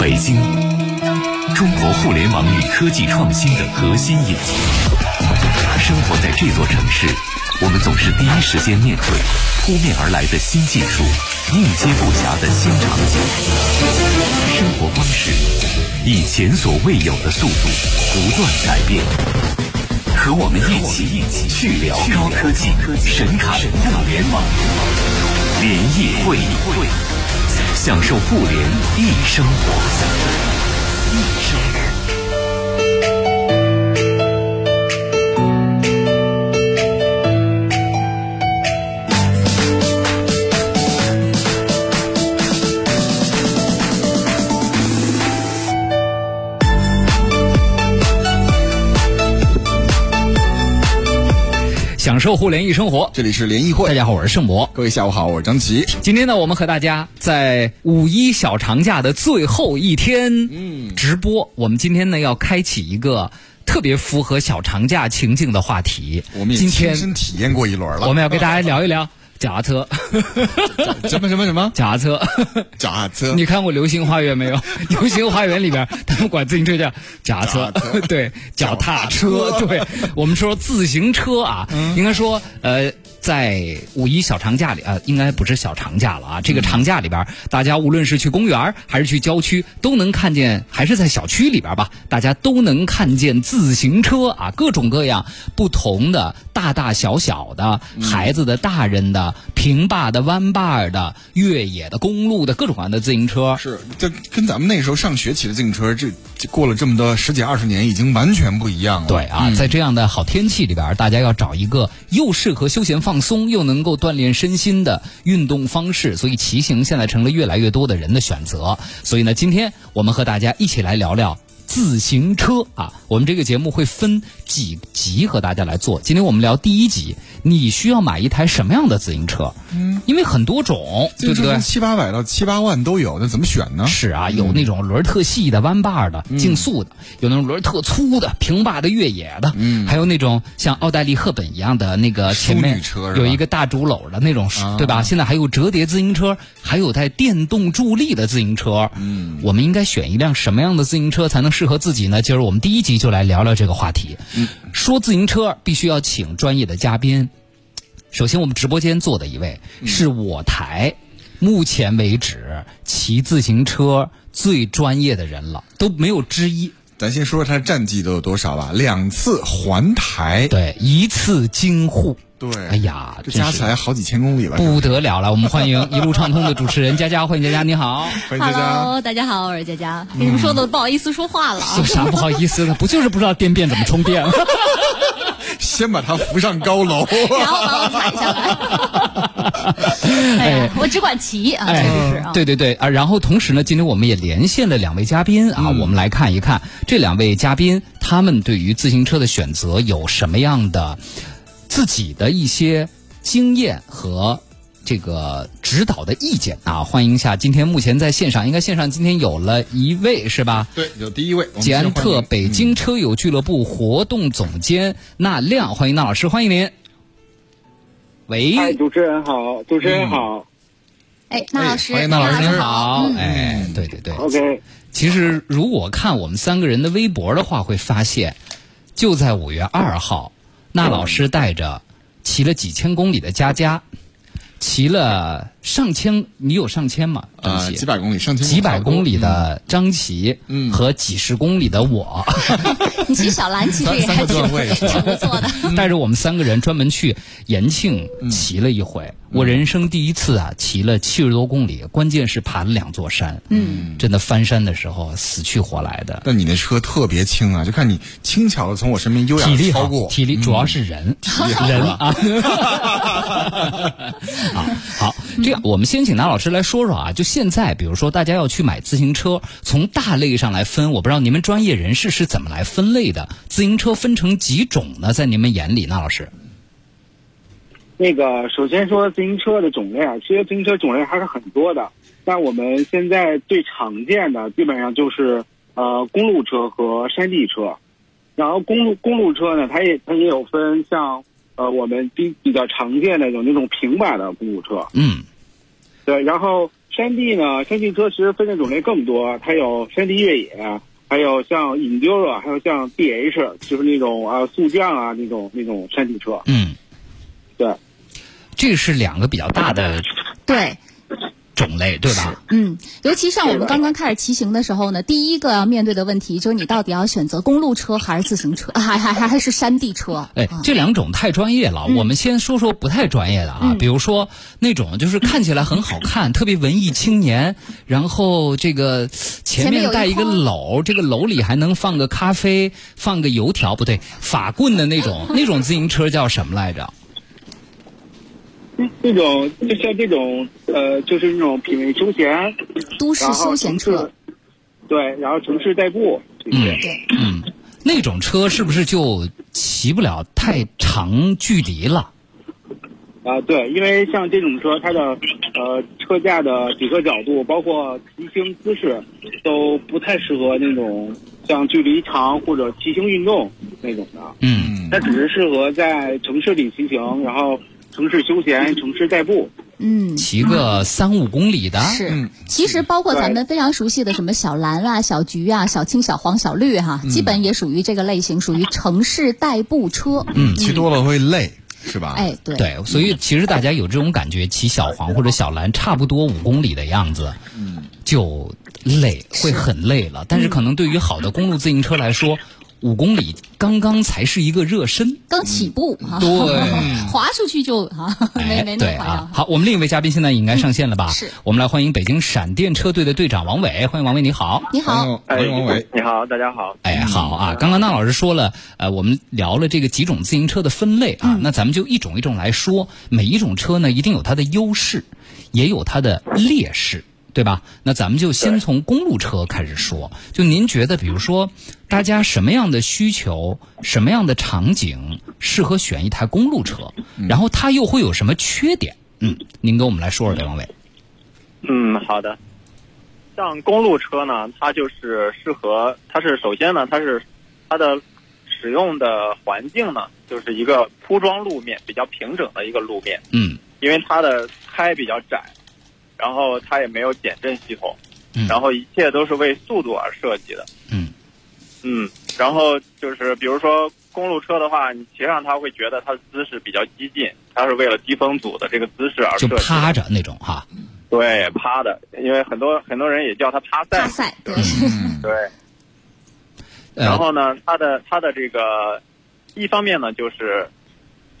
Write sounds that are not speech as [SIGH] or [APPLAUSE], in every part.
北京，中国互联网与科技创新的核心引擎。生活在这座城市，我们总是第一时间面对扑面而来的新技术、应接不暇的新场景。生活方式以前所未有的速度不断改变。和我们一起一起去聊高科技、神侃互联网，联谊会享受互联易生活。易生活。享受互联易生活。这里是联谊会，大家好，我是盛博。各位下午好，我是张琪。今天呢，我们和大家在五一小长假的最后一天，嗯，直播。我们今天呢要开启一个特别符合小长假情境的话题。我们也今天亲身体验过一轮了。我们要跟大家聊一聊脚踏车。什么什么什么脚踏车？脚踏车？你看过《流星花园》没有？[LAUGHS]《流星花园》里边他们管自行车叫脚踏车，[LAUGHS] 对，脚踏车。[LAUGHS] 对，我们说自行车啊，应该说呃。在五一小长假里啊、呃，应该不是小长假了啊。这个长假里边，大家无论是去公园还是去郊区，都能看见，还是在小区里边吧，大家都能看见自行车啊，各种各样不同的，大大小小的，孩子的、大人的、平坝的、弯把的、越野的、公路的各种各样的自行车。是，这跟咱们那时候上学骑的自行车，这这过了这么多十几二十年，已经完全不一样了。对啊，在这样的好天气里边，大家要找一个又适合休闲放松，又能够锻炼身心的运动方式，所以骑行现在成了越来越多的人的选择。所以呢，今天我们和大家一起来聊聊。自行车啊，我们这个节目会分几集和大家来做。今天我们聊第一集，你需要买一台什么样的自行车？嗯，因为很多种，对不对？七八百到七八万都有，那怎么选呢？是啊，有那种轮特细的、弯把的、竞速的，有那种轮特粗的、平把的、越野的，嗯，还有那种像奥黛丽·赫本一样的那个前面有一个大竹篓的那种，对吧？现在还有折叠自行车，还有带电动助力的自行车。嗯，我们应该选一辆什么样的自行车才能适合自己呢？今儿我们第一集就来聊聊这个话题。嗯，说自行车必须要请专业的嘉宾。首先，我们直播间坐的一位是我台目前为止骑自行车最专业的人了，都没有之一。咱先说说他的战绩都有多少吧？两次环台，对，一次京沪。对，哎呀，这加起来好几千公里了，不得了了！我们欢迎一路畅通的主持人佳佳，欢迎佳佳，你好，欢迎佳佳。Hello，大家好，我是佳佳。跟你们说的不好意思说话了啊，有啥不好意思的？不就是不知道电变怎么充电？先把它扶上高楼，然后把我踩下来。[LAUGHS] 哎呀，我只管骑啊，确实是啊。对对对啊！然后同时呢，今天我们也连线了两位嘉宾啊，我们来看一看这两位嘉宾他们对于自行车的选择有什么样的自己的一些经验和这个指导的意见啊！欢迎一下，今天目前在线上，应该线上今天有了一位是吧？对，有第一位，捷安特北京车友俱乐部活动总监那亮，欢迎那老师，欢迎您。喂，哎，主持人好，主持人好。哎，那老师，欢迎那老师您好，嗯哎，对对对。OK，其实如果看我们三个人的微博的话，会发现，就在五月二号，那老师带着骑了几千公里的佳佳，骑了上千，你有上千吗？张啊，琪几百公里，上千几百公里的张琪，嗯和几十公里的我，你骑小蓝其实也还挺不错的。[LAUGHS] 带着我们三个人专门去延庆骑了一回。我人生第一次啊，骑了七十多公里，关键是爬了两座山。嗯，真的翻山的时候死去活来的。但你那车特别轻啊，就看你轻巧的从我身边优雅体力体力主要是人，[LAUGHS] 人啊。[LAUGHS] 好，好，这样我们先请拿老师来说说啊，就现在，比如说大家要去买自行车，从大类上来分，我不知道你们专业人士是怎么来分类的？自行车分成几种呢？在你们眼里，那老师？那个首先说自行车的种类啊，其实自行车种类还是很多的。那我们现在最常见的基本上就是呃公路车和山地车。然后公路公路车呢，它也它也有分像呃我们比比较常见的有那种平板的公路车，嗯对，然后山地呢，山地车其实分的种类更多，它有山地越野，还有像 Enduro，还有像 DH，就是那种啊速降啊那种那种山地车。嗯，对，这是两个比较大的对。种类对吧？嗯，尤其像我们刚刚开始骑行的时候呢，第一个要面对的问题就是你到底要选择公路车还是自行车，[LAUGHS] 还还还还是山地车？哎，这两种太专业了，我们先说说不太专业的啊，比如说那种就是看起来很好看，特别文艺青年，然后这个前面带一个篓，这个篓里还能放个咖啡，放个油条，不对，法棍的那种，[LAUGHS] 那种自行车叫什么来着？这种就像这种呃，就是那种品味休闲、都市休闲车，对，然后城市代步，嗯，对，嗯，那种车是不是就骑不了太长距离了？啊，对，因为像这种车，它的呃车架的几个角度，包括骑行姿势，都不太适合那种像距离长或者骑行运动那种的。嗯，它只是适合在城市里骑行，然后。城市休闲，城市代步，嗯，骑个三五公里的是。其实包括咱们非常熟悉的什么小蓝啊、小橘啊、小青、小黄、小绿哈，基本也属于这个类型，属于城市代步车。嗯，骑多了会累，是吧？哎，对。对，所以其实大家有这种感觉，骑小黄或者小蓝，差不多五公里的样子，嗯，就累，会很累了。但是可能对于好的公路自行车来说。五公里刚刚才是一个热身，刚起步哈，对，[LAUGHS] 滑出去就哈，没没那么快好，我们另一位嘉宾现在应该上线了吧？是，我们来欢迎北京闪电车队的队长王伟，欢迎王伟，你好，你好，欢迎王伟，你好，大家好，哎，好啊，刚刚那老师说了，呃，我们聊了这个几种自行车的分类啊，那咱们就一种一种来说，每一种车呢，一定有它的优势，也有它的劣势。对吧？那咱们就先从公路车开始说。就您觉得，比如说，大家什么样的需求、什么样的场景适合选一台公路车？然后它又会有什么缺点？嗯，您跟我们来说说，刘王伟。嗯，好的。像公路车呢，它就是适合，它是首先呢，它是它的使用的环境呢，就是一个铺装路面，比较平整的一个路面。嗯。因为它的胎比较窄。然后它也没有减震系统，然后一切都是为速度而设计的。嗯嗯，然后就是比如说公路车的话，你骑上它会觉得它的姿势比较激进，它是为了低风阻的这个姿势而设计。就趴着那种哈。对，趴的，因为很多很多人也叫它趴赛。趴赛，对。[LAUGHS] 对。然后呢，它的它的这个一方面呢，就是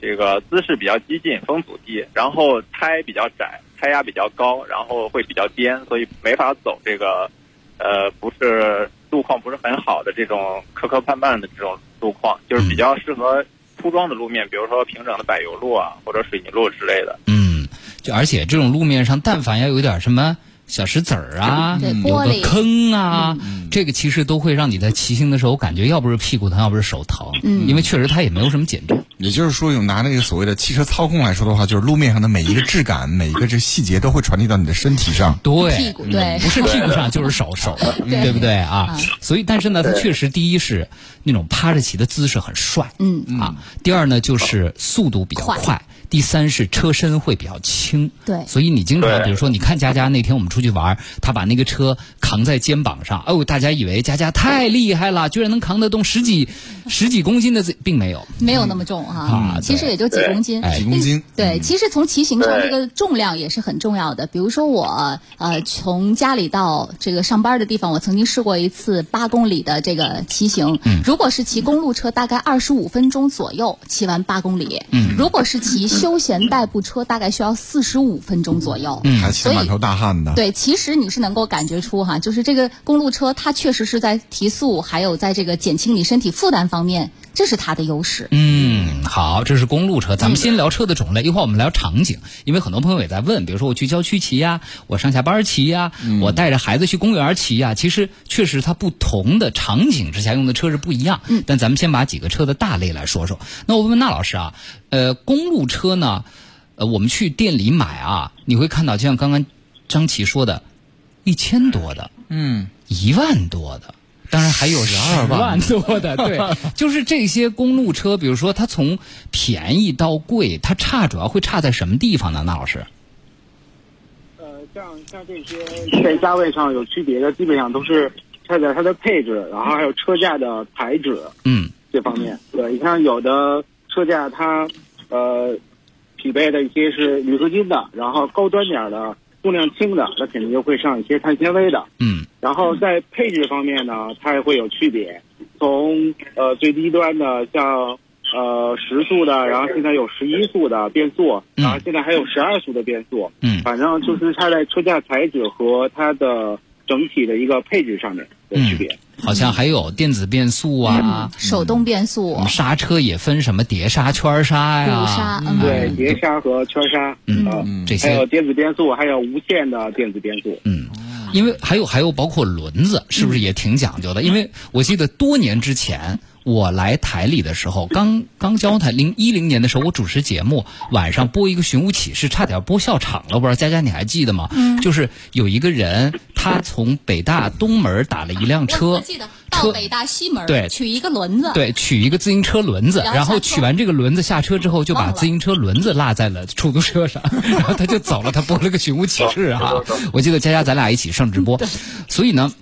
这个姿势比较激进，风阻低，然后胎比较窄。胎压比较高，然后会比较颠，所以没法走这个，呃，不是路况不是很好的这种磕磕绊绊的这种路况，就是比较适合铺装的路面，比如说平整的柏油路啊，或者水泥路之类的。嗯，就而且这种路面上，但凡要有点什么。小石子儿啊，有个坑啊，这个其实都会让你在骑行的时候感觉，要不是屁股疼，要不是手疼，因为确实它也没有什么减震。也就是说，用拿那个所谓的汽车操控来说的话，就是路面上的每一个质感、每一个这细节都会传递到你的身体上。对，屁股对，不是屁股上就是手手，对不对啊？所以，但是呢，它确实第一是那种趴着骑的姿势很帅，嗯啊。第二呢，就是速度比较快。第三是车身会比较轻，对，所以你经常比如说，你看佳佳那天我们出去玩，他把那个车扛在肩膀上，哦，大家以为佳佳太厉害了，居然能扛得动十几十几公斤的，并没有，没有那么重哈，其实也就几公斤，几公斤。对，其实从骑行上这个重量也是很重要的。比如说我呃从家里到这个上班的地方，我曾经试过一次八公里的这个骑行，如果是骑公路车，大概二十五分钟左右骑完八公里，嗯，如果是骑。休闲代步车大概需要四十五分钟左右，嗯，还骑满头大汗的。对，其实你是能够感觉出哈，就是这个公路车它确实是在提速，还有在这个减轻你身体负担方面，这是它的优势。嗯，好，这是公路车，咱们先聊车的种类，一会儿我们聊场景，因为很多朋友也在问，比如说我去郊区骑呀，我上下班骑呀，我带着孩子去公园骑呀，其实确实它不同的场景之下用的车是不一样。嗯，但咱们先把几个车的大类来说说。那我问问那老师啊。呃，公路车呢，呃，我们去店里买啊，你会看到，就像刚刚张琪说的，一千多的，嗯，一万多的，当然还有十二万多的，[LAUGHS] 对，就是这些公路车，比如说它从便宜到贵，它差主要会差在什么地方呢？那老师？呃，像像这些在价位上有区别的，基本上都是差在它的配置，然后还有车架的材质，嗯，这方面。对，你像有的车架它呃匹配的一些是铝合金的，然后高端点的重量轻的，那肯定就会上一些碳纤维的。嗯，然后在配置方面呢，它也会有区别，从呃最低端的像。呃，十速的，然后现在有十一速的变速，然后现在还有十二速的变速。嗯，反正就是它在车架材质和它的整体的一个配置上面的区别。好像还有电子变速啊，手动变速。刹车也分什么碟刹、圈刹呀？刹，对，碟刹和圈刹。嗯，这些还有电子变速，还有无线的电子变速。嗯，因为还有还有包括轮子，是不是也挺讲究的？因为我记得多年之前。我来台里的时候，刚刚交台，零一零年的时候，我主持节目，晚上播一个寻物启事，差点播笑场了。不知道佳佳你还记得吗？嗯，就是有一个人，他从北大东门打了一辆车，记得到北大西门，对，取一个轮子，对，取一个自行车轮子，然后取完这个轮子下车之后，就把自行车轮子落在了出租车上，[LAUGHS] 然后他就走了。他播了个寻物启事啊，[LAUGHS] 我记得佳佳咱俩一起上直播，所以呢。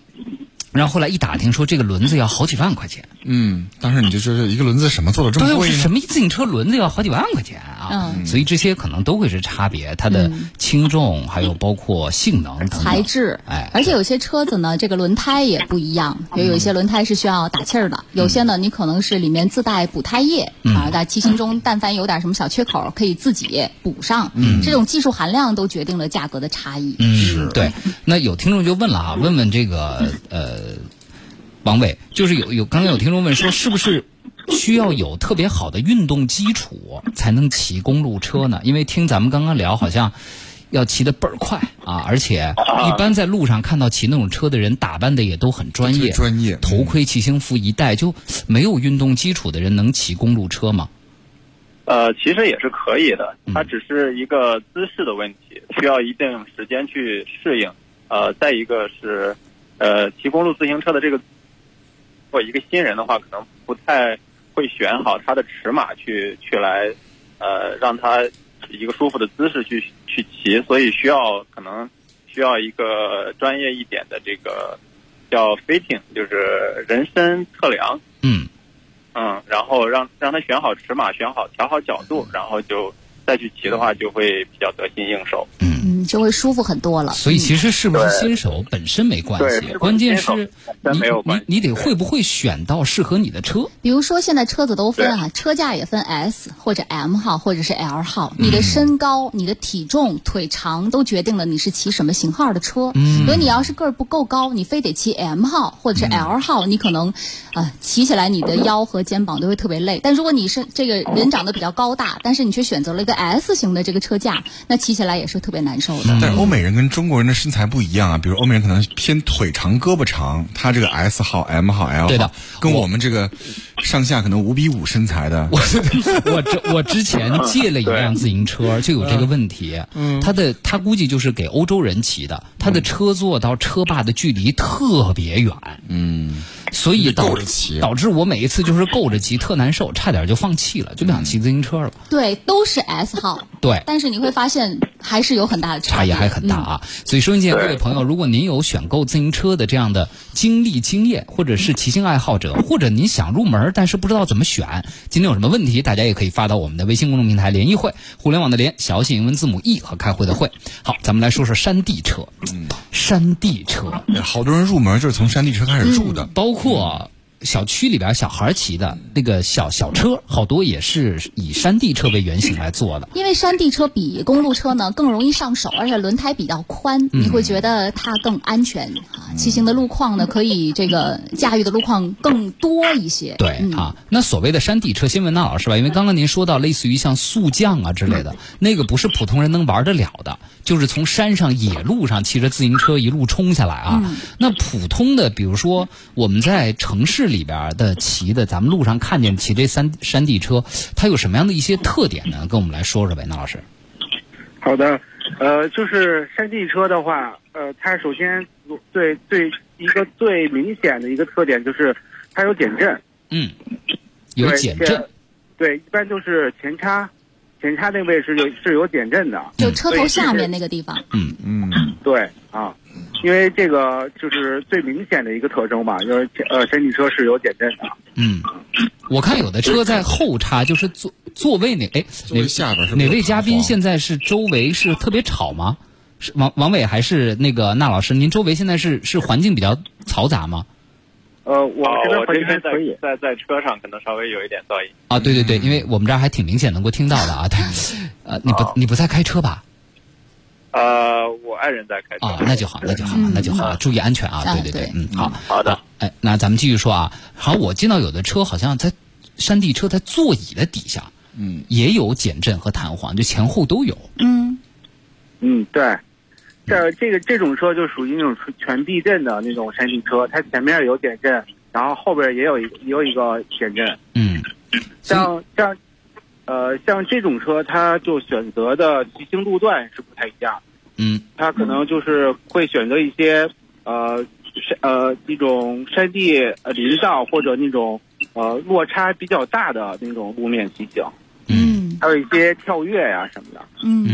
然后后来一打听，说这个轮子要好几万块钱。嗯，当时你就说一个轮子什么做的这么贵？什么自行车轮子要好几万块钱啊？嗯，所以这些可能都会是差别，它的轻重还有包括性能、材质。哎，而且有些车子呢，这个轮胎也不一样，也有一些轮胎是需要打气儿的，有些呢你可能是里面自带补胎液啊，在骑行中但凡有点什么小缺口，可以自己补上。嗯，这种技术含量都决定了价格的差异。嗯，对。那有听众就问了啊，问问这个呃。王伟，就是有有刚刚有听众问说，是不是需要有特别好的运动基础才能骑公路车呢？因为听咱们刚刚聊，好像要骑得倍儿快啊，而且一般在路上看到骑那种车的人，打扮的也都很专业，专业，头盔、骑行服一戴，就没有运动基础的人能骑公路车吗？呃，其实也是可以的，它只是一个姿势的问题，需要一定时间去适应。呃，再一个是，呃，骑公路自行车的这个。或一个新人的话，可能不太会选好他的尺码去去来，呃，让他一个舒服的姿势去去骑，所以需要可能需要一个专业一点的这个叫 fitting，就是人身测量。嗯嗯，然后让让他选好尺码，选好调好角度，然后就再去骑的话，就会比较得心应手。嗯，就会舒服很多了。所以其实是不是新手本身没关系，关键是你你你得会不会选到适合你的车。比如说现在车子都分啊，车架也分 S 或者 M 号或者是 L 号，你的身高、你的体重、腿长都决定了你是骑什么型号的车。所以你要是个儿不够高，你非得骑 M 号或者是 L 号，你可能啊骑起来你的腰和肩膀都会特别累。但如果你是这个人长得比较高大，但是你却选择了一个 S 型的这个车架，那骑起来也是特别难受的。但是欧美人跟中国人的身材不一样啊，比如欧美人可能偏腿长胳膊长，他这个 S 号、M 号、L 号，跟我们这个上下可能五比五身材的。[LAUGHS] 我我之我之前借了一辆自行车，就有这个问题。嗯，他的他估计就是给欧洲人骑的，他的车座到车把的距离特别远。嗯。所以导导致我每一次就是够着骑特难受，差点就放弃了，就不想骑自行车了。对，都是 S 号。对，但是你会发现还是有很大的差异，还很大啊。所以收音机前各位朋友，如果您有选购自行车的这样的经历经验，或者是骑行爱好者，或者您想入门但是不知道怎么选，今天有什么问题，大家也可以发到我们的微信公众平台“联谊会”，互联网的联，小写英文字母 E 和开会的会。好，咱们来说说山地车。嗯，山地车，好多人入门就是从山地车开始入的，包括。括小区里边小孩骑的那个小小车，好多也是以山地车为原型来做的。因为山地车比公路车呢更容易上手，而且轮胎比较宽，你会觉得它更安全啊。骑行的路况呢，可以这个驾驭的路况更多一些。对啊，那所谓的山地车，先问那老师吧，因为刚刚您说到类似于像速降啊之类的，那个不是普通人能玩得了的，就是从山上野路上骑着自行车一路冲下来啊。那普通的，比如说我们在城市。里边的骑的，咱们路上看见骑这山山地车，它有什么样的一些特点呢？跟我们来说说呗，那老师。好的，呃，就是山地车的话，呃，它首先对对一个最明显的一个特点就是它有减震。嗯，有减震。对，一般都是前叉，前叉那位是有是有减震的，就车头下面那个地方。嗯嗯，对啊，因为这个就是最明显的一个特征吧，就是呃，山地车是有减震的。嗯，我看有的车在后叉，就是座座位那哎，哪下边是哪位嘉宾现在是周围是特别吵吗？是王王伟还是那个那老师？您周围现在是是环境比较嘈杂吗？呃，我我这边可以在在车上可能稍微有一点噪音啊，对对对，因为我们这儿还挺明显能够听到的啊。对，呃，你不你不在开车吧？呃，我爱人在开车啊，那就好，那就好，那就好，注意安全啊！对对对，嗯，好好的。哎，那咱们继续说啊。好，我见到有的车好像在山地车在座椅的底下，嗯，也有减震和弹簧，就前后都有。嗯嗯，对。这这个这种车就属于那种全避震的那种山地车，它前面有减震，然后后边也有一也有一个减震。嗯，像像，呃，像这种车，它就选择的骑行路段是不太一样。嗯，他可能就是会选择一些呃山呃一种山地呃林道或者那种呃落差比较大的那种路面骑行。嗯，还有一些跳跃呀什么的。嗯。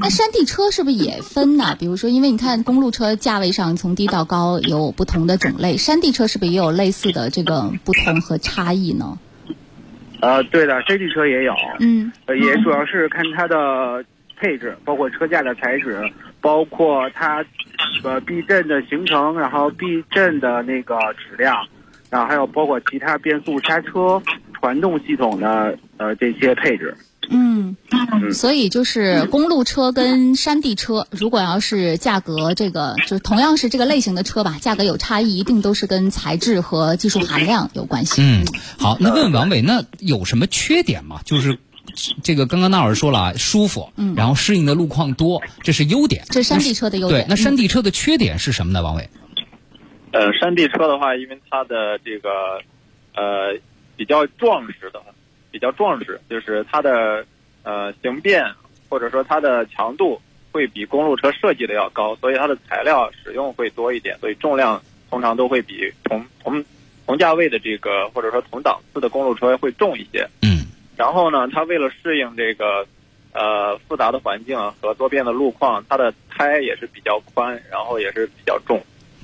那山地车是不是也分呢？比如说，因为你看公路车价位上从低到高有不同的种类，山地车是不是也有类似的这个不同和差异呢？呃，对的，山地车也有，嗯，也主要是看它的配置，包括车架的材质，包括它呃避震的形成，然后避震的那个质量，然后还有包括其他变速刹车传动系统的呃这些配置。嗯，所以就是公路车跟山地车，如果要是价格这个，就是同样是这个类型的车吧，价格有差异，一定都是跟材质和技术含量有关系。嗯，好，那问问王伟，那有什么缺点吗？就是这个刚刚那老师说了啊，舒服，嗯，然后适应的路况多，这是优点。这是山地车的优点。对，那山地车的缺点是什么呢？王伟？呃，山地车的话，因为它的这个呃比较壮实的。比较壮实，就是它的呃形变或者说它的强度会比公路车设计的要高，所以它的材料使用会多一点，所以重量通常都会比同同同价位的这个或者说同档次的公路车会重一些。嗯。然后呢，它为了适应这个呃复杂的环境和多变的路况，它的胎也是比较宽，然后也是比较重，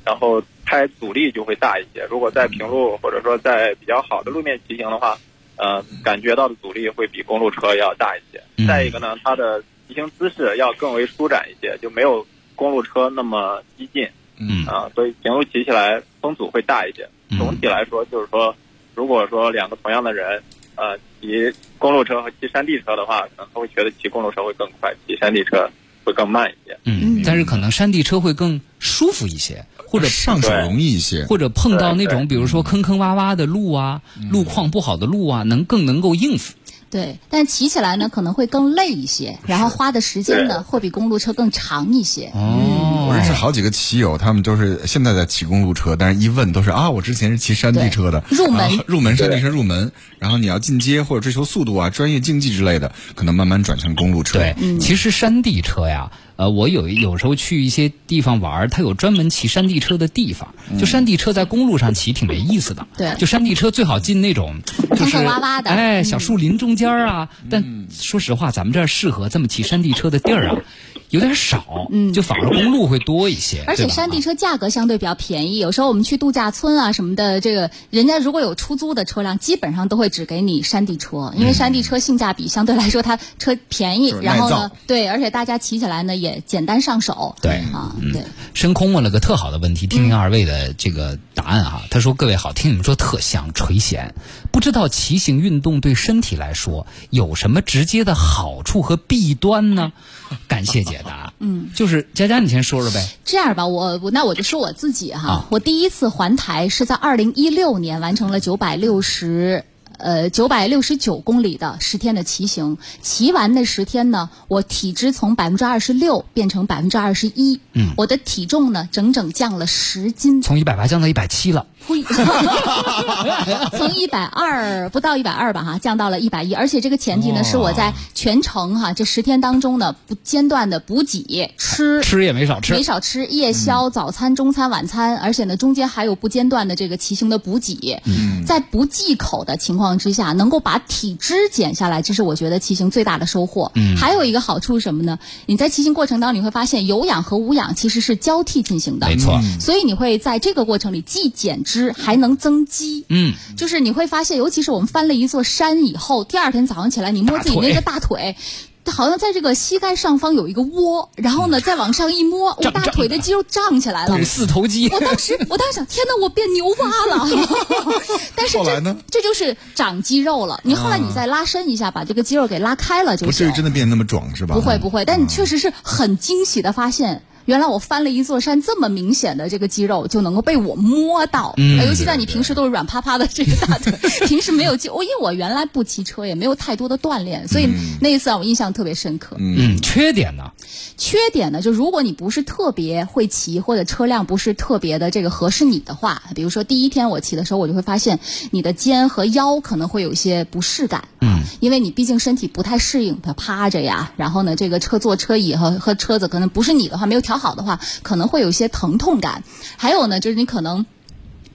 然后胎阻力就会大一些。如果在平路或者说在比较好的路面骑行的话。呃，感觉到的阻力会比公路车要大一些。再一个呢，它的骑行姿势要更为舒展一些，就没有公路车那么激进。嗯啊，所以平路骑起来风阻会大一些。总体来说，就是说，如果说两个同样的人，呃，骑公路车和骑山地车的话，可能他会觉得骑公路车会更快，骑山地车会更慢一些。嗯，但是可能山地车会更舒服一些。或者上手容易一些，或者碰到那种比如说坑坑洼洼的路啊，路况不好的路啊，能更能够应付。对，但骑起来呢可能会更累一些，然后花的时间呢会比公路车更长一些。哦，我认识好几个骑友，他们都是现在在骑公路车，但是一问都是啊，我之前是骑山地车的，入门。入门山地车入门，然后你要进阶或者追求速度啊、专业竞技之类的，可能慢慢转成公路车。对，其实山地车呀。呃，我有有时候去一些地方玩，它有专门骑山地车的地方。就山地车在公路上骑挺没意思的。对。就山地车最好进那种就是洼洼的，哎，小树林中间啊。但说实话，咱们这儿适合这么骑山地车的地儿啊。[LAUGHS] 有点少，嗯，就反而公路会多一些。而且山地车价格相对比较便宜，有时候我们去度假村啊什么的，这个人家如果有出租的车辆，基本上都会只给你山地车，因为山地车性价比相对来说它车便宜，然后呢，对，而且大家骑起来呢也简单上手。对啊，对。深空问了个特好的问题，听听二位的这个答案啊。他说：“各位好，听你们说特像垂涎，不知道骑行运动对身体来说有什么直接的好处和弊端呢？” [LAUGHS] 感谢解答。[LAUGHS] 嗯，就是佳佳，你先说说呗。这样吧，我我那我就说我自己哈，我第一次环台是在二零一六年完成了九百六十。呃，九百六十九公里的十天的骑行，骑完那十天呢，我体脂从百分之二十六变成百分之二十一，嗯，我的体重呢，整整降了十斤，从一百八降到一百七了，呸，[LAUGHS] 从一百二不到一百二吧，哈，降到了一百一，而且这个前提呢，是我在全程哈这十天当中呢，不间断的补给吃，吃也没少吃，没少吃夜宵、早餐、中餐、晚餐，而且呢，中间还有不间断的这个骑行的补给，嗯，在不忌口的情况。况之下，能够把体脂减下来，这是我觉得骑行最大的收获。嗯，还有一个好处是什么呢？你在骑行过程当中，你会发现有氧和无氧其实是交替进行的，没错。所以你会在这个过程里既减脂还能增肌。嗯，就是你会发现，尤其是我们翻了一座山以后，第二天早上起来，你摸自己那个大腿。好像在这个膝盖上方有一个窝，然后呢，再往上一摸，我大腿的肌肉胀起来了，四头肌。我当时，我当时想，天哪，我变牛蛙了。[LAUGHS] 但是这这就是长肌肉了。你后来你再拉伸一下，把这个肌肉给拉开了，就不至于真的变那么壮，是吧？不会不会，但你确实是很惊喜的发现。原来我翻了一座山，这么明显的这个肌肉就能够被我摸到，尤其在你平时都是软趴趴的这个大腿，平时没有肌，我因为我原来不骑车，也没有太多的锻炼，所以那一次让我印象特别深刻。嗯，缺点呢？缺点呢，就如果你不是特别会骑，或者车辆不是特别的这个合适你的话，比如说第一天我骑的时候，我就会发现你的肩和腰可能会有一些不适感，嗯，因为你毕竟身体不太适应，它趴着呀，然后呢，这个车座车椅和和车子可能不是你的话，没有调。好的话，可能会有一些疼痛感。还有呢，就是你可能，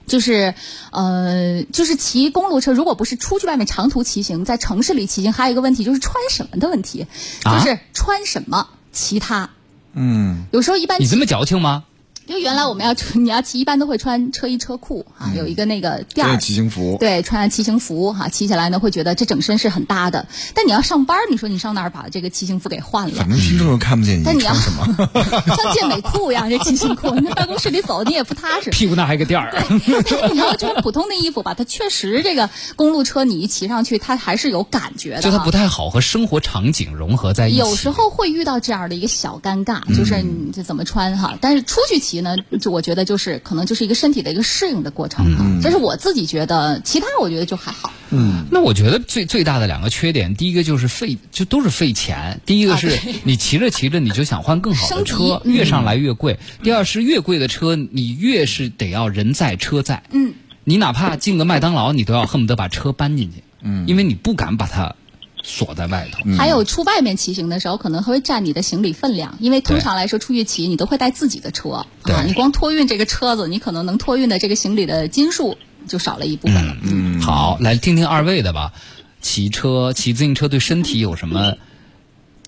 就是呃，就是骑公路车，如果不是出去外面长途骑行，在城市里骑行，还有一个问题就是穿什么的问题，就是穿什么其他。嗯，有时候一般你这么矫情吗？因为原来我们要穿，[LAUGHS] 你要骑一般都会穿车衣车裤啊，有一个那个垫儿骑行服，对，穿骑行服哈，骑起来呢会觉得这整身是很搭的。但你要上班，你说你上哪儿把这个骑行服给换了？反正听众又看不见你但你要什么，[LAUGHS] 像健美裤一样这骑行裤，你在办公室里走你也不踏实。屁股那还有个垫儿。[LAUGHS] 你要穿普通的衣服吧，它确实这个公路车你一骑上去，它还是有感觉的。就它不太好和生活场景融合在一起。有时候会遇到这样的一个小尴尬，就是你这怎么穿哈？但是出去骑呢，就我觉得。觉得就是可能就是一个身体的一个适应的过程啊，这是我自己觉得，其他我觉得就还好。嗯，那我觉得最最大的两个缺点，第一个就是费，就都是费钱。第一个是你骑着骑着你就想换更好的 [LAUGHS] 车，越上来越贵；第二是越贵的车，你越是得要人在车在。嗯，你哪怕进个麦当劳，你都要恨不得把车搬进去。嗯，因为你不敢把它。锁在外头，还有出外面骑行的时候，可能会占你的行李分量，因为通常来说出去骑，你都会带自己的车啊。你光托运这个车子，你可能能托运的这个行李的斤数就少了一部分了。嗯，好，来听听二位的吧。骑车、骑自行车对身体有什么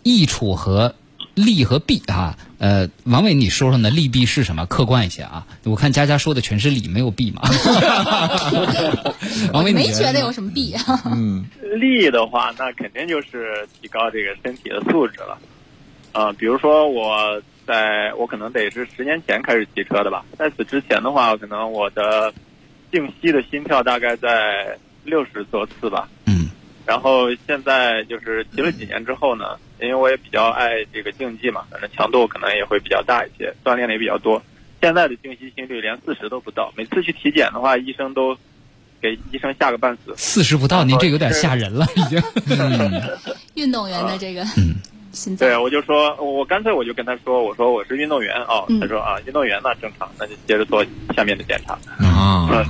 益处和？利和弊啊，呃，王伟，你说说呢？利弊是什么？客观一些啊！我看佳佳说的全是利，没有弊嘛。[LAUGHS] [LAUGHS] 王伟，没觉得有什么弊啊？嗯，利的话，那肯定就是提高这个身体的素质了。啊，比如说我在我可能得是十年前开始骑车的吧，在此之前的话，可能我的静息的心跳大概在六十多次吧。嗯。然后现在就是骑了几年之后呢，因为我也比较爱这个竞技嘛，反正强度可能也会比较大一些，锻炼的也比较多。现在的静息心率连四十都不到，每次去体检的话，医生都给医生吓个半死。四十不到，您这有点吓人了，已经。[LAUGHS] [LAUGHS] 运动员的这个心脏。对，我就说，我干脆我就跟他说，我说我是运动员哦。他说啊，运动员那正常，那就接着做下面的检查。啊。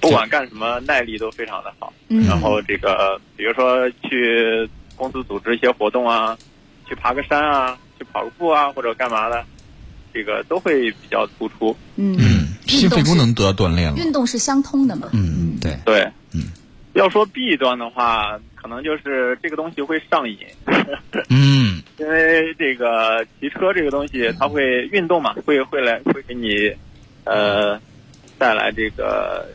不管干什么，耐力都非常的好。然后这个，比如说去公司组织一些活动啊，去爬个山啊，去跑个步啊，或者干嘛的，这个都会比较突出。嗯，心肺功能得到锻炼了。运动是相通的嘛？嗯，对对。嗯，要说弊端的话，可能就是这个东西会上瘾。嗯，[LAUGHS] 因为这个骑车这个东西，它会运动嘛，会会来会给你呃带来这个。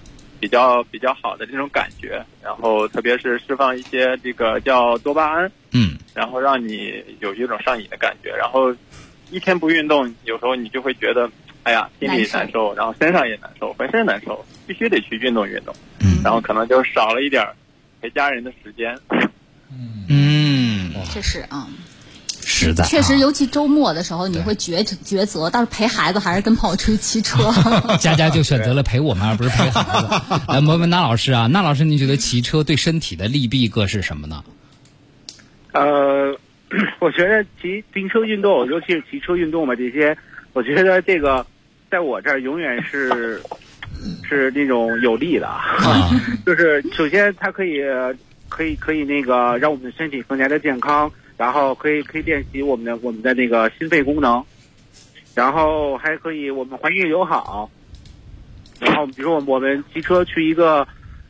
比较比较好的这种感觉，然后特别是释放一些这个叫多巴胺，嗯，然后让你有一种上瘾的感觉，然后一天不运动，有时候你就会觉得，哎呀，心里难受，然后身上也难受，浑身难受，必须得去运动运动，嗯，然后可能就少了一点陪家人的时间，嗯，确实啊。实在，确实，尤其周末的时候，你会抉抉择，到是陪孩子还是跟朋友出去骑车。[LAUGHS] 佳佳就选择了陪我们，而不是陪孩子。来，[LAUGHS] 问问那老师啊，那老师，您觉得骑车对身体的利弊各是什么呢？呃，[COUGHS] 我觉得骑自行车运动，尤其是骑车运动嘛，这些，我觉得这个在我这儿永远是 [COUGHS] 是那种有利的。啊，[LAUGHS] 就是首先它可以可以可以那个让我们的身体更加的健康。然后可以可以练习我们的我们的那个心肺功能，然后还可以我们环境友好，然后比如说我们骑车去一个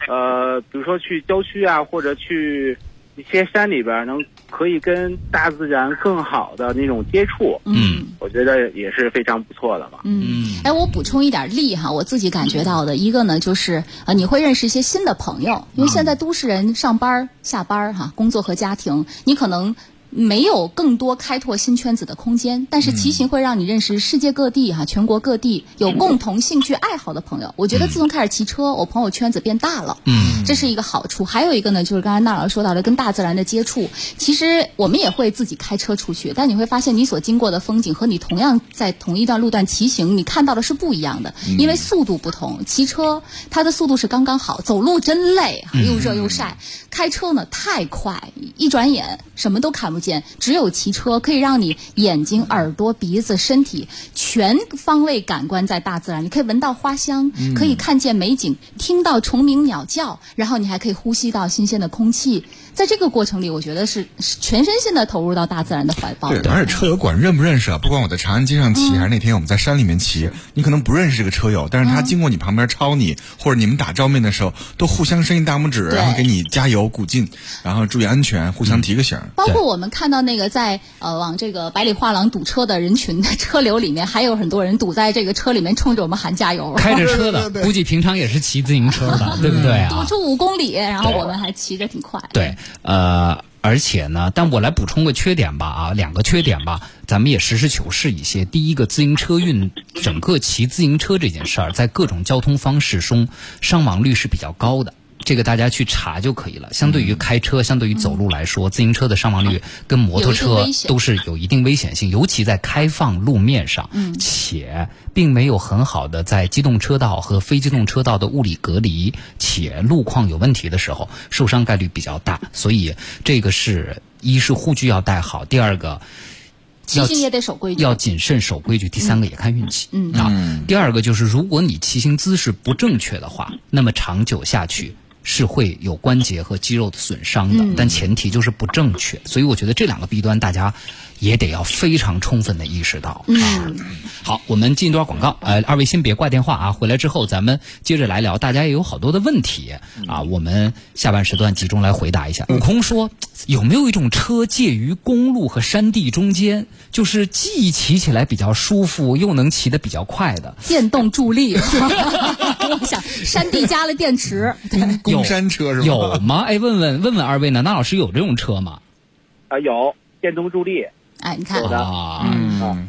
呃，比如说去郊区啊，或者去一些山里边，能可以跟大自然更好的那种接触，嗯，我觉得也是非常不错的嘛。嗯，哎，我补充一点力哈，我自己感觉到的一个呢，就是呃，你会认识一些新的朋友，因为现在都市人上班下班哈，工作和家庭，你可能。没有更多开拓新圈子的空间，但是骑行会让你认识世界各地哈，全国各地有共同兴趣爱好的朋友。我觉得自从开始骑车，我朋友圈子变大了，嗯，这是一个好处。还有一个呢，就是刚才娜老师说到的跟大自然的接触。其实我们也会自己开车出去，但你会发现你所经过的风景和你同样在同一段路段骑行，你看到的是不一样的，因为速度不同。骑车它的速度是刚刚好，走路真累，又热又晒；开车呢太快，一转眼什么都看不。只有骑车可以让你眼睛、耳朵、鼻子、身体全方位感官在大自然，你可以闻到花香，可以看见美景，听到虫鸣鸟叫，然后你还可以呼吸到新鲜的空气。在这个过程里，我觉得是全身心的投入到大自然的怀抱。对，而且车友管认不认识啊？不管我在长安街上骑，还是那天我们在山里面骑，你可能不认识这个车友，但是他经过你旁边超你，或者你们打照面的时候，都互相伸一大拇指，然后给你加油鼓劲，然后注意安全，互相提个醒。包括我们看到那个在呃往这个百里画廊堵车的人群的车流里面，还有很多人堵在这个车里面，冲着我们喊加油。开着车的，估计平常也是骑自行车的，对不对啊？堵出五公里，然后我们还骑着挺快。对。呃，而且呢，但我来补充个缺点吧，啊，两个缺点吧，咱们也实事求是一些。第一个，自行车运整个骑自行车这件事儿，在各种交通方式中，伤亡率是比较高的。这个大家去查就可以了。相对于开车，相对于走路来说，自行车的伤亡率跟摩托车都是有一定危险性，尤其在开放路面上，且并没有很好的在机动车道和非机动车道的物理隔离，且路况有问题的时候，受伤概率比较大。所以这个是一是护具要戴好，第二个骑行也得守规矩，要谨慎守规矩。第三个也看运气。嗯啊，第二个就是如果你骑行姿势不正确的话，那么长久下去。是会有关节和肌肉的损伤的，但前提就是不正确。所以我觉得这两个弊端，大家也得要非常充分的意识到啊。好，我们进一段广告，呃，二位先别挂电话啊，回来之后咱们接着来聊。大家也有好多的问题啊，我们下半时段集中来回答一下。悟空说，有没有一种车介于公路和山地中间，就是既骑起来比较舒服，又能骑得比较快的电动助力？[LAUGHS] 我想山地加了电池。公山车是吗？有吗？哎，问问问问二位呢？那老师有这种车吗？啊，有电动助力。哎，你看啊，嗯，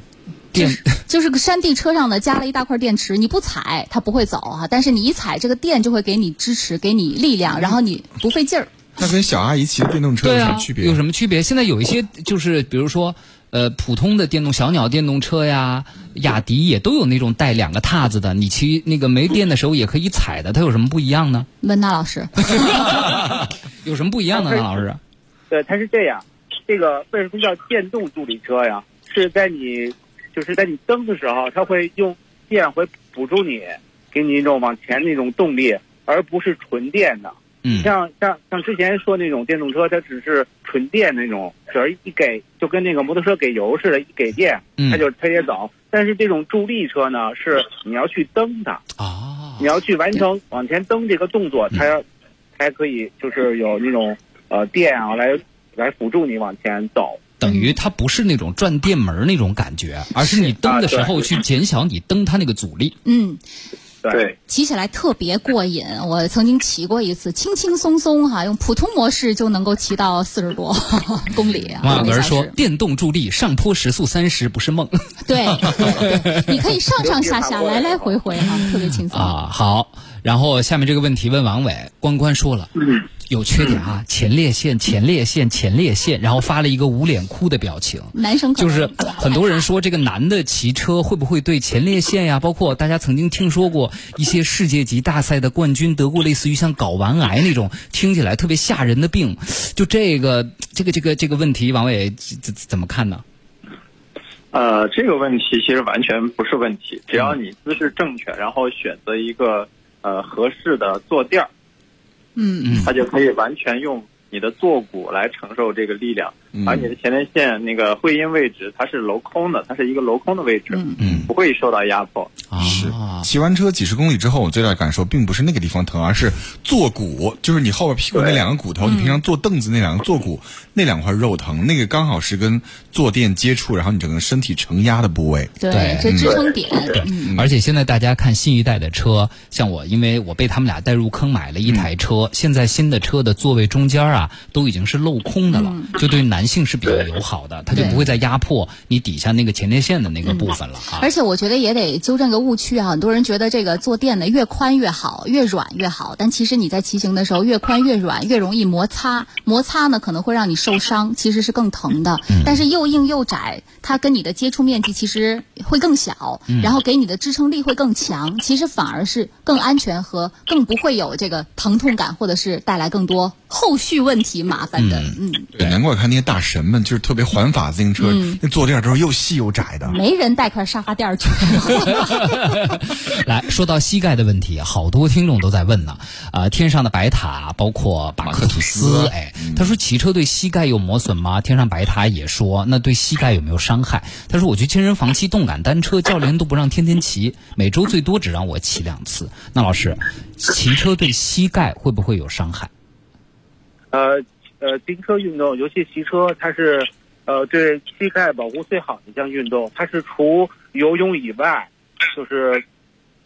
电就是个山地车上呢，加了一大块电池，你不踩它不会走啊，但是你一踩，这个电就会给你支持，给你力量，然后你不费劲儿。那跟小阿姨骑的电动车有什么区别？有什么区别？现在有一些就是，比如说。呃，普通的电动小鸟电动车呀，雅迪也都有那种带两个踏子的，你骑那个没电的时候也可以踩的，它有什么不一样呢？问那老师，[LAUGHS] 有什么不一样呢？那老师，对，它是这样，这个为什么叫电动助力车呀？是在你就是在你蹬的时候，它会用电会辅助你，给你一种往前那种动力，而不是纯电的。像像像之前说那种电动车，它只是纯电那种，只要一给就跟那个摩托车给油似的，一给电它就它也走。但是这种助力车呢，是你要去蹬它啊，你要去完成往前蹬这个动作，它才可以就是有那种呃电啊来来辅助你往前走。等于它不是那种转电门那种感觉，而是你蹬的时候去减小你蹬它那个阻力。嗯。对，骑起来特别过瘾。我曾经骑过一次，轻轻松松哈，用普通模式就能够骑到四十多 [LAUGHS] 公里啊。王老师说，电动助力上坡时速三十不是梦。对，[LAUGHS] 你可以上上下下来来回回哈，特别轻松啊。好，然后下面这个问题问王伟，关关说了。有缺点啊，前列腺，前列腺，前列腺，然后发了一个捂脸哭的表情。男生就是很多人说这个男的骑车会不会对前列腺呀？包括大家曾经听说过一些世界级大赛的冠军得过类似于像睾丸癌那种听起来特别吓人的病，就这个这个这个这个问题，王伟怎怎么看呢？呃，这个问题其实完全不是问题，只要你姿势正确，然后选择一个呃合适的坐垫儿。嗯。嗯，他就可以完全用你的坐骨来承受这个力量，而你的前列腺那个会阴位置它是镂空的，它是一个镂空的位置，嗯，不会受到压迫。是，骑完车几十公里之后，我最大的感受并不是那个地方疼，而是坐骨，就是你后边屁股那两个骨头，你平常坐凳子那两个坐骨那两块肉疼，那个刚好是跟坐垫接触，然后你整个身体承压的部位。对，这支撑点。而且现在大家看新一代的车，像我，因为我被他们俩带入坑买了一台车，现在新的车的座位中间啊，都已经是镂空的了，就对男性是比较友好的，它就不会再压迫你底下那个前列腺的那个部分了啊。而且我觉得也得纠正个误区啊，很多人觉得这个坐垫呢越宽越好，越软越好，但其实你在骑行的时候越宽越软越容易摩擦，摩擦呢可能会让你受伤，其实是更疼的。但是又硬又窄，它跟你的接触面积其实会更小，然后给你的支撑力会更强，其实反而是更安全和更不会有这个疼痛感，或者是带来更多后续问题麻烦的。嗯，对，难怪看那些大神们就是特别环法自行车，那坐垫都是又细又窄的，没人带块沙发垫去。[LAUGHS] 来说到膝盖的问题，好多听众都在问呢。啊，天上的白塔，包括马克吐斯，哎，他说骑车对膝盖有磨损吗？天上白塔也说，那对膝盖有没有伤害？他说我去健身房骑动感单车，教练都不让天天骑，每周最多只让我骑两次。那老师，骑车对膝盖会不会有伤害？呃呃，自行车运动，尤其骑车，它是呃对膝盖保护最好的一项运动，它是除游泳以外。就是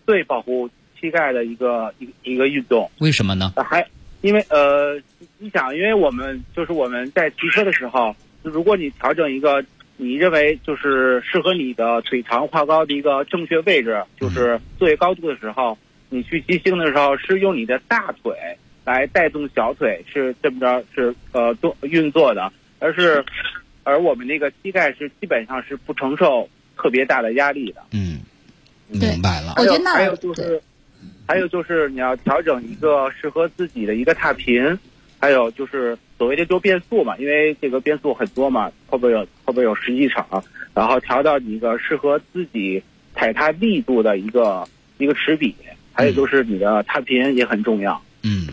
最保护膝盖的一个一一个运动，为什么呢？还因为呃，你想，因为我们就是我们在骑车的时候，如果你调整一个你认为就是适合你的腿长胯高的一个正确位置，就是作为高度的时候，你去骑行的时候是用你的大腿来带动小腿，是这么着是呃做运作的，而是而我们那个膝盖是基本上是不承受特别大的压力的。嗯。明白了。我觉得还有就是，还有就是你要调整一个适合自己的一个踏频，还有就是所谓的就变速嘛，因为这个变速很多嘛，后边有后边有十几场，然后调到你一个适合自己踩踏力度的一个一个齿比，还有就是你的踏频也很重要。嗯。嗯。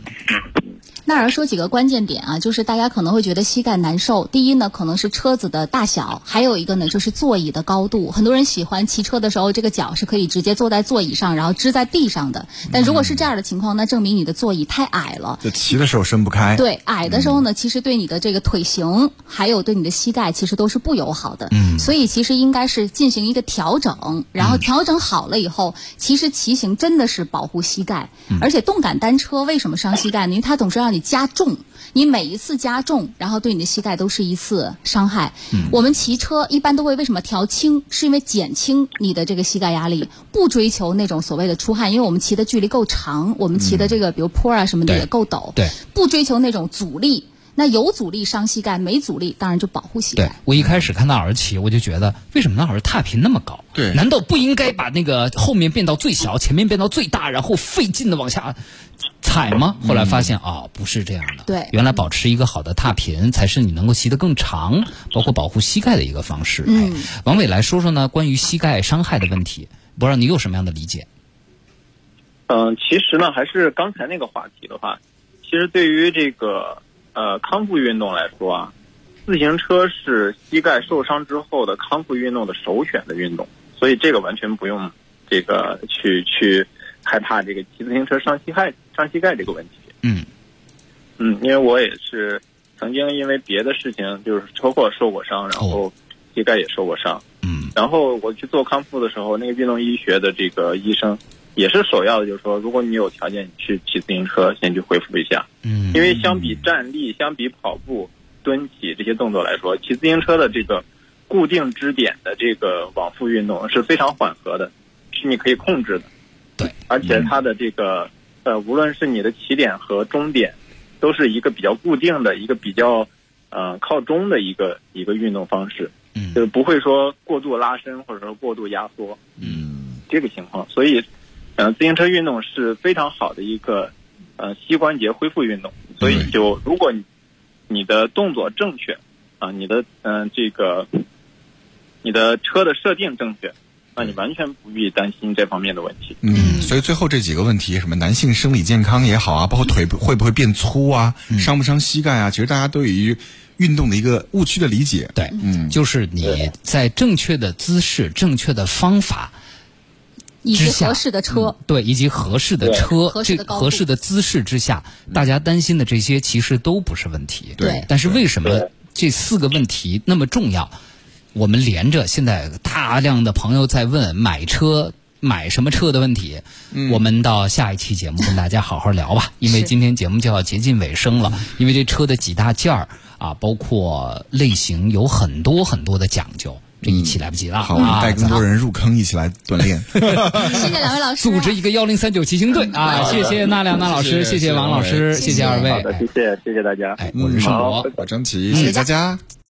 那儿说几个关键点啊，就是大家可能会觉得膝盖难受。第一呢，可能是车子的大小，还有一个呢，就是座椅的高度。很多人喜欢骑车的时候，这个脚是可以直接坐在座椅上，然后支在地上的。但如果是这样的情况，那证明你的座椅太矮了，就骑的时候伸不开。对，矮的时候呢，其实对你的这个腿型，还有对你的膝盖，其实都是不友好的。嗯。所以其实应该是进行一个调整，然后调整好了以后，其实骑行真的是保护膝盖。而且动感单车为什么伤膝盖呢？因为它总是让你。加重，你每一次加重，然后对你的膝盖都是一次伤害。我们骑车一般都会为什么调轻？是因为减轻你的这个膝盖压力，不追求那种所谓的出汗，因为我们骑的距离够长，我们骑的这个比如坡啊什么的也够陡，对，不追求那种阻力。那有阻力伤膝盖，没阻力当然就保护膝盖。对我一开始看到老师骑，我就觉得为什么那老师踏频那么高？对，难道不应该把那个后面变到最小，前面变到最大，然后费劲的往下踩吗？后来发现啊，不是这样的。对，原来保持一个好的踏频才是你能够骑得更长，包括保护膝盖的一个方式。嗯，王伟来说说呢，关于膝盖伤害的问题，不知道你有什么样的理解？嗯，其实呢，还是刚才那个话题的话，其实对于这个。呃，康复运动来说啊，自行车是膝盖受伤之后的康复运动的首选的运动，所以这个完全不用这个去去害怕这个骑自行车伤膝盖伤膝盖这个问题。嗯嗯，因为我也是曾经因为别的事情就是车祸受过伤，然后膝盖也受过伤。嗯，然后我去做康复的时候，那个运动医学的这个医生。也是首要的，就是说，如果你有条件，你去骑自行车，先去恢复一下。嗯，因为相比站立、相比跑步、蹲起这些动作来说，骑自行车的这个固定支点的这个往复运动是非常缓和的，是你可以控制的。对，而且它的这个呃，无论是你的起点和终点，都是一个比较固定的一个比较呃靠中的一个一个运动方式。嗯，就是不会说过度拉伸或者说过度压缩。嗯，这个情况，所以。嗯，自行车运动是非常好的一个呃膝关节恢复运动，所以就如果你你的动作正确啊，你的嗯这个你的车的设定正确，那你完全不必担心这方面的问题。嗯，所以最后这几个问题，什么男性生理健康也好啊，包括腿会不会变粗啊，伤不伤膝盖啊，其实大家对于运动的一个误区的理解。对，嗯，就是你在正确的姿势、正确的方法。以及合适的车，对，以及合适的车，这合适的姿势之下，大家担心的这些其实都不是问题。对，但是为什么这四个问题那么重要？我们连着现在大量的朋友在问买车买什么车的问题，我们到下一期节目跟大家好好聊吧。因为今天节目就要接近尾声了，因为这车的几大件儿啊，包括类型有很多很多的讲究。这一期来不及了，好，带更多人入坑，一起来锻炼。[LAUGHS] 谢谢两位老师，组织一个幺零三九骑行队啊！谢谢娜亮娜老师，谢谢王老师，谢谢二位，好的，谢谢，谢谢大家。哎，我是盛博，我张琪，谢谢大家。